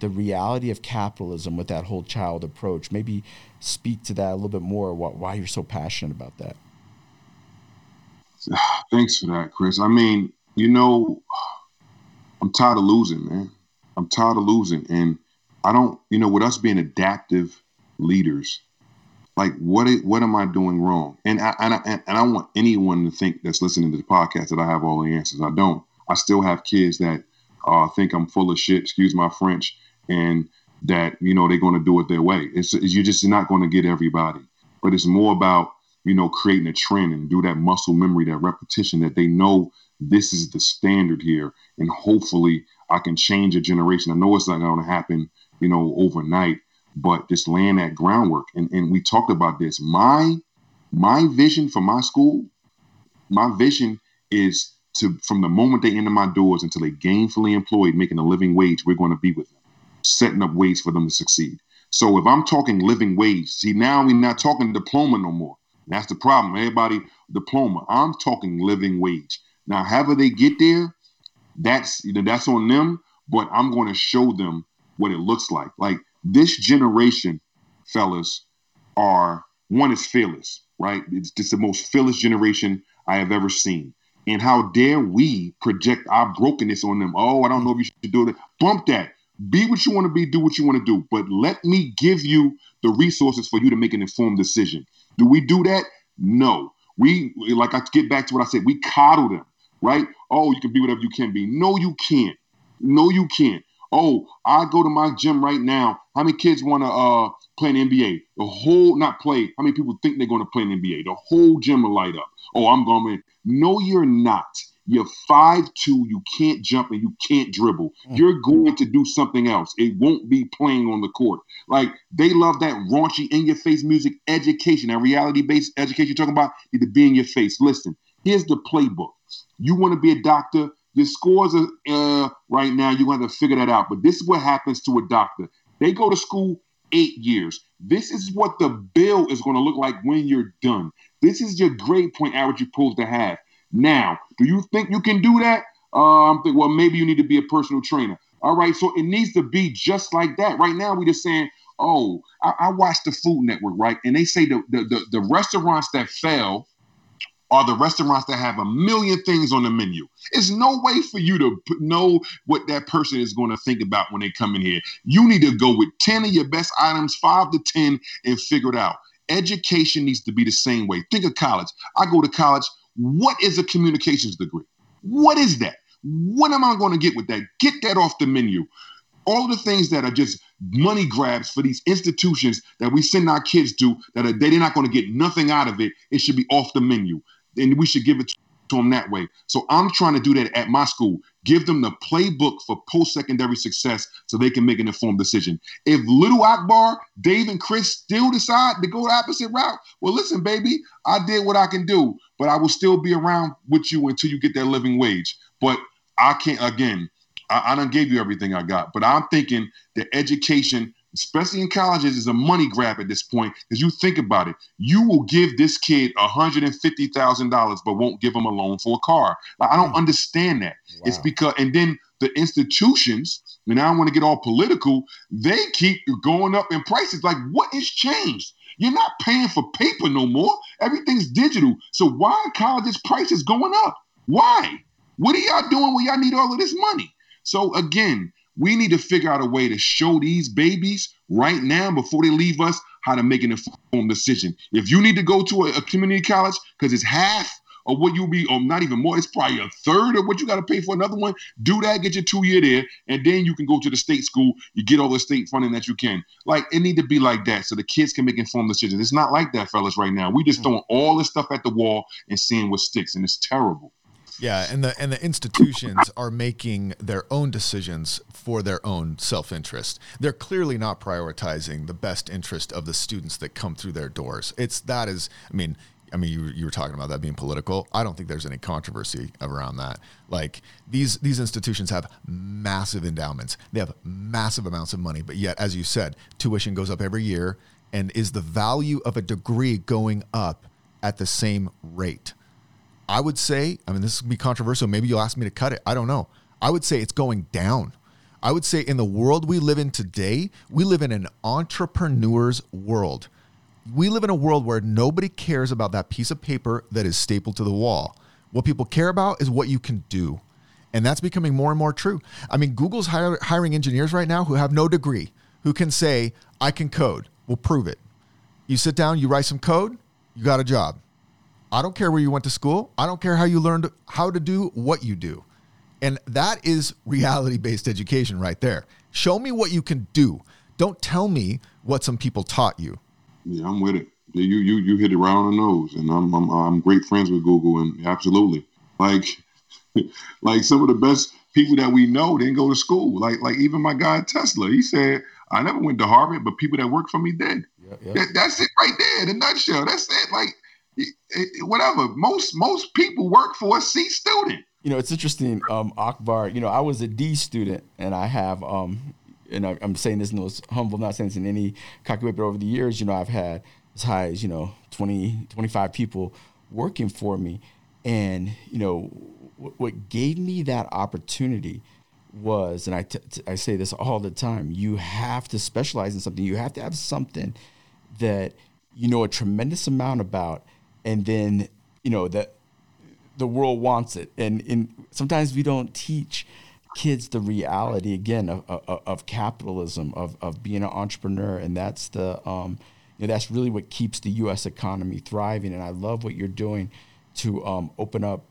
the reality of capitalism with that whole child approach. Maybe speak to that a little bit more. Why you're so passionate about that? Thanks for that, Chris. I mean, you know, I'm tired of losing, man. I'm tired of losing, and I don't, you know, with us being adaptive leaders, like what what am I doing wrong? And I and I, and I want anyone to think that's listening to the podcast that I have all the answers. I don't. I still have kids that uh, think I'm full of shit. Excuse my French and that you know they're going to do it their way. It's, you're just not going to get everybody, but it's more about you know creating a trend and do that muscle memory, that repetition, that they know this is the standard here, and hopefully I can change a generation. I know it's not going to happen, you know, overnight, but just laying that groundwork. And and we talked about this. My my vision for my school, my vision is to from the moment they enter my doors until they gainfully employed, making a living wage, we're going to be with them, setting up ways for them to succeed. So if I'm talking living wage, see now we're not talking diploma no more. That's the problem. Everybody diploma. I'm talking living wage. Now, however they get there, that's you know that's on them. But I'm going to show them what it looks like. Like this generation, fellas, are one is fearless, right? It's just the most fearless generation I have ever seen. And how dare we project our brokenness on them? Oh, I don't know if you should do that. Bump that. Be what you want to be, do what you want to do. But let me give you the resources for you to make an informed decision. Do we do that? No. We like I get back to what I said, we coddle them, right? Oh, you can be whatever you can be. No, you can't. No, you can't. Oh, I go to my gym right now. How many kids want to uh, play an NBA? The whole, not play. How many people think they're going to play an NBA? The whole gym will light up. Oh, I'm going to. No, you're not. You're five two. You can't jump and you can't dribble. Mm. You're going to do something else. It won't be playing on the court. Like they love that raunchy, in your face music education, that reality based education you're talking about. Need to be in your face. Listen, here's the playbook. You want to be a doctor. Your scores are uh, right now. You're going to figure that out. But this is what happens to a doctor. They go to school eight years. This is what the bill is going to look like when you're done. This is your grade point average you're supposed to have. Now, do you think you can do that? I'm thinking, well, maybe you need to be a personal trainer. All right, so it needs to be just like that. Right now, we're just saying, oh, I, I watched the Food Network, right? And they say the, the, the, the restaurants that fail are the restaurants that have a million things on the menu. It's no way for you to know what that person is going to think about when they come in here. You need to go with 10 of your best items, five to 10, and figure it out. Education needs to be the same way. Think of college. I go to college. What is a communications degree? What is that? What am I going to get with that? Get that off the menu. All the things that are just money grabs for these institutions that we send our kids to that are, they're not going to get nothing out of it. It should be off the menu. And we should give it to them that way. So I'm trying to do that at my school. Give them the playbook for post-secondary success so they can make an informed decision. If little Akbar, Dave, and Chris still decide to go the opposite route, well, listen, baby, I did what I can do, but I will still be around with you until you get that living wage. But I can't again. I, I don't give you everything I got, but I'm thinking the education especially in colleges, is a money grab at this point. Because you think about it, you will give this kid $150,000, but won't give him a loan for a car. Like, I don't hmm. understand that. Wow. It's because, and then the institutions, and I don't want to get all political, they keep going up in prices. Like, what has changed? You're not paying for paper no more. Everything's digital. So why are colleges prices going up? Why? What are y'all doing when y'all need all of this money? So again, we need to figure out a way to show these babies right now before they leave us how to make an informed decision. If you need to go to a, a community college because it's half of what you'll be, or not even more, it's probably a third of what you got to pay for another one. Do that, get your two year there, and then you can go to the state school. You get all the state funding that you can. Like it need to be like that so the kids can make informed decisions. It's not like that, fellas, right now. We just mm. throwing all this stuff at the wall and seeing what sticks, and it's terrible. Yeah, and the and the institutions are making their own decisions for their own self-interest. They're clearly not prioritizing the best interest of the students that come through their doors. It's that is, I mean, I mean, you, you were talking about that being political. I don't think there's any controversy around that. Like these these institutions have massive endowments. They have massive amounts of money, but yet, as you said, tuition goes up every year. And is the value of a degree going up at the same rate? I would say, I mean, this would be controversial. Maybe you'll ask me to cut it. I don't know. I would say it's going down. I would say in the world we live in today, we live in an entrepreneur's world. We live in a world where nobody cares about that piece of paper that is stapled to the wall. What people care about is what you can do. And that's becoming more and more true. I mean, Google's hiring engineers right now who have no degree, who can say, I can code. We'll prove it. You sit down, you write some code, you got a job. I don't care where you went to school. I don't care how you learned how to do what you do. And that is reality based education right there. Show me what you can do. Don't tell me what some people taught you. Yeah, I'm with it. You you you hit it right on the nose, and I'm I'm, I'm great friends with Google, and absolutely, like like some of the best people that we know didn't go to school. Like like even my guy Tesla, he said I never went to Harvard, but people that work for me did. Yep, yep. That, that's it right there in a nutshell. That's it. Like whatever. Most most people work for a C student. You know, it's interesting, um, Akbar. You know, I was a D student, and I have, um, and I, am saying this in those humble, not saying this in any cocky way, but over the years, you know, I've had as high as you know 20, 25 people working for me, and you know, w- what gave me that opportunity was, and I, t- t- I say this all the time, you have to specialize in something. You have to have something that you know a tremendous amount about, and then you know that the world wants it. And in sometimes we don't teach kids the reality again of, of, of capitalism, of, of being an entrepreneur, and that's the um, you know, that's really what keeps the U.S. economy thriving. And I love what you're doing to um, open up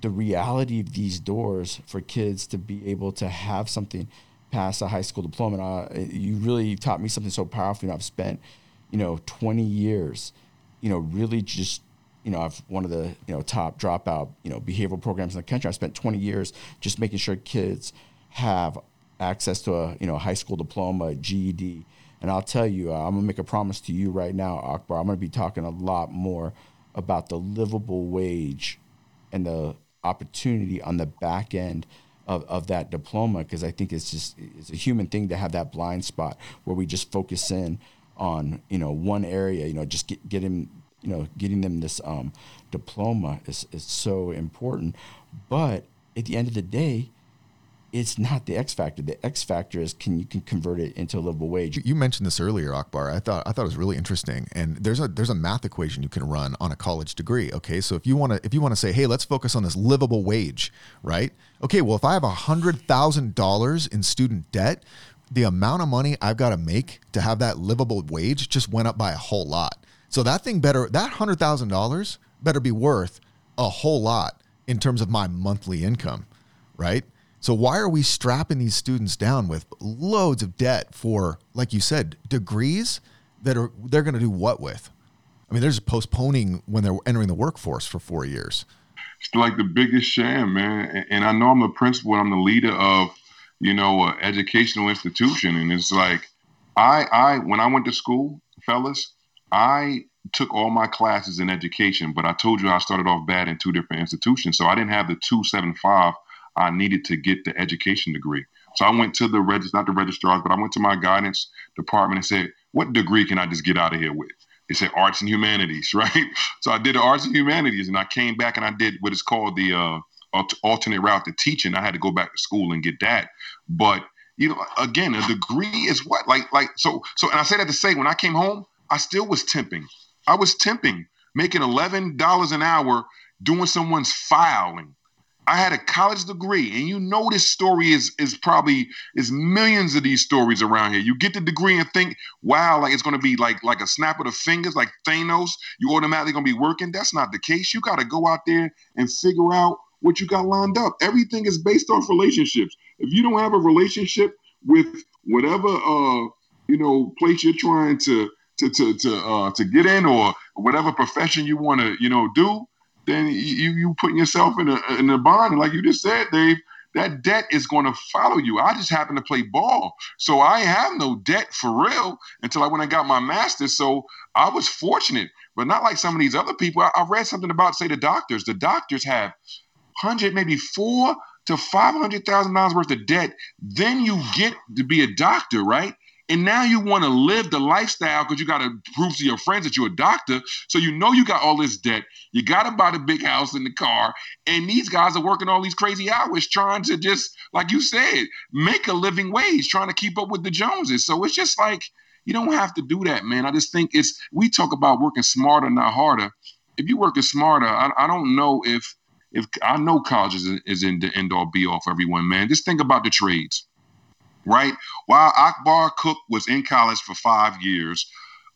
the reality of these doors for kids to be able to have something past a high school diploma. Uh, you really taught me something so powerful. And I've spent, you know, 20 years, you know, really just, you know, I've one of the, you know, top dropout, you know, behavioral programs in the country. I spent 20 years just making sure kids have access to a, you know, high school diploma, GED. And I'll tell you, uh, I'm gonna make a promise to you right now, Akbar. I'm gonna be talking a lot more about the livable wage and the opportunity on the back end of, of that diploma because I think it's just it's a human thing to have that blind spot where we just focus in on you know one area you know just get, getting you know getting them this um, diploma is, is so important but at the end of the day it's not the X factor. The X factor is can you can convert it into a livable wage. You mentioned this earlier, Akbar. I thought I thought it was really interesting. And there's a there's a math equation you can run on a college degree. Okay, so if you want to if you want to say, hey, let's focus on this livable wage, right? Okay, well, if I have hundred thousand dollars in student debt, the amount of money I've got to make to have that livable wage just went up by a whole lot. So that thing better that hundred thousand dollars better be worth a whole lot in terms of my monthly income, right? So why are we strapping these students down with loads of debt for, like you said, degrees that are they're going to do what with? I mean, they're just postponing when they're entering the workforce for four years. It's like the biggest sham, man. And I know I'm the principal. I'm the leader of, you know, an educational institution, and it's like, I, I, when I went to school, fellas, I took all my classes in education, but I told you I started off bad in two different institutions, so I didn't have the two seven five I needed to get the education degree. So I went to the register, not the registrars, but I went to my guidance department and said, "What degree can I just get out of here with?" They said arts and humanities, right? So I did the arts and humanities, and I came back and I did what is called the uh, alternate route to teaching. I had to go back to school and get that, but you know, again, a degree is what like like so so. And I say that to say, when I came home, I still was temping. I was temping, making eleven dollars an hour doing someone's filing I had a college degree, and you know this story is is probably is millions of these stories around here. You get the degree and think, wow, like it's gonna be like like a snap of the fingers, like Thanos. You automatically gonna be working. That's not the case. You got to go out there and figure out what you got lined up. Everything is based off relationships. If you don't have a relationship with whatever uh you know place you're trying to to to to uh to get in or whatever profession you want to you know do then you you putting yourself in a in a bond. And like you just said, Dave, that debt is going to follow you. I just happen to play ball, so I have no debt for real until I when I got my master's. So I was fortunate, but not like some of these other people. I, I read something about say the doctors. The doctors have hundred, maybe four to five hundred thousand dollars worth of debt. Then you get to be a doctor, right? And now you want to live the lifestyle because you got to prove to your friends that you're a doctor. So you know you got all this debt. You got to buy the big house and the car. And these guys are working all these crazy hours trying to just, like you said, make a living wage, trying to keep up with the Joneses. So it's just like, you don't have to do that, man. I just think it's, we talk about working smarter, not harder. If you're working smarter, I, I don't know if, if I know college is, is in the end all be all for everyone, man. Just think about the trades right? While Akbar Cook was in college for five years,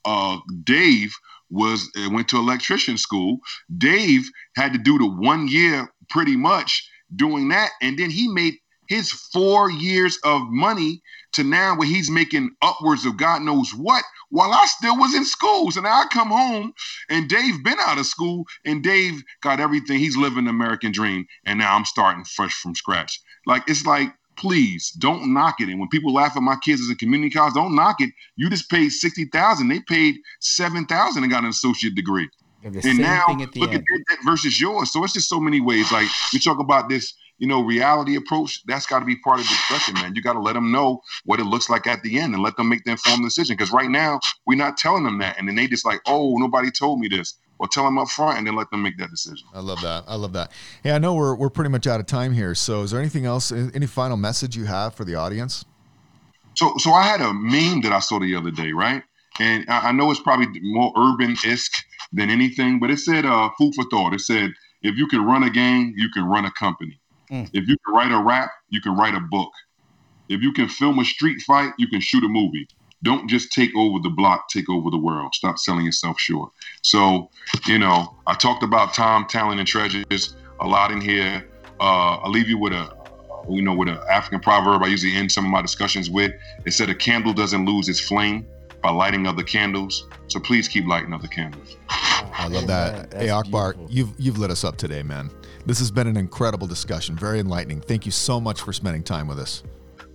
uh, Dave was uh, went to electrician school. Dave had to do the one year pretty much doing that, and then he made his four years of money to now where he's making upwards of God knows what while I still was in school. So now I come home and Dave been out of school and Dave got everything. He's living the American dream. And now I'm starting fresh from scratch. Like it's like please don't knock it. And when people laugh at my kids as a community college, don't knock it. You just paid sixty thousand. They paid seven thousand and got an associate degree. And now look end. at that versus yours. So it's just so many ways. Like we talk about this, you know, reality approach. That's got to be part of the discussion, man. You got to let them know what it looks like at the end and let them make the informed decision. Because right now we're not telling them that, and then they just like, oh, nobody told me this Well, tell them up front and then let them make that decision. I love that. I love that. Hey, I know we're, we're pretty much out of time here. So is there anything else, any final message you have for the audience? So, so I had a meme that I saw the other day, right? And I, I know it's probably more urban-esque than anything, but it said uh, food for thought. It said, if you can run a game, you can run a company. Mm. If you can write a rap, you can write a book. If you can film a street fight, you can shoot a movie. Don't just take over the block, take over the world. Stop selling yourself short. So, you know, I talked about time, talent, and treasures a lot in here. Uh, I'll leave you with a, you know, with an African proverb I usually end some of my discussions with. It said, "A candle doesn't lose its flame by lighting other candles." So please keep lighting other candles. I love that. hey, Akbar, beautiful. you've you've lit us up today, man. This has been an incredible discussion, very enlightening. Thank you so much for spending time with us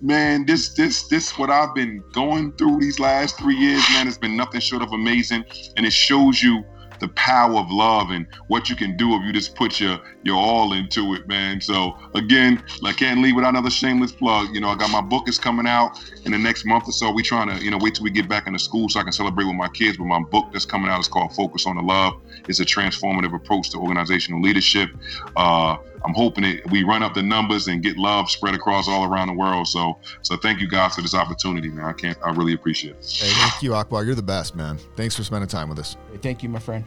man, this this this what I've been going through these last three years, man, It's been nothing short of amazing, and it shows you the power of love and what you can do if you just put your your all into it, man. So again, I can't leave without another shameless plug. You know, I got my book is coming out in the next month or so. We trying to, you know, wait till we get back into school so I can celebrate with my kids. But my book that's coming out is called Focus on the Love. It's a transformative approach to organizational leadership. Uh, I'm hoping that we run up the numbers and get love spread across all around the world. So, so thank you guys for this opportunity, man. I can't, I really appreciate it. Hey, thank you, Akbar. You're the best, man. Thanks for spending time with us. Hey, thank you, my friend.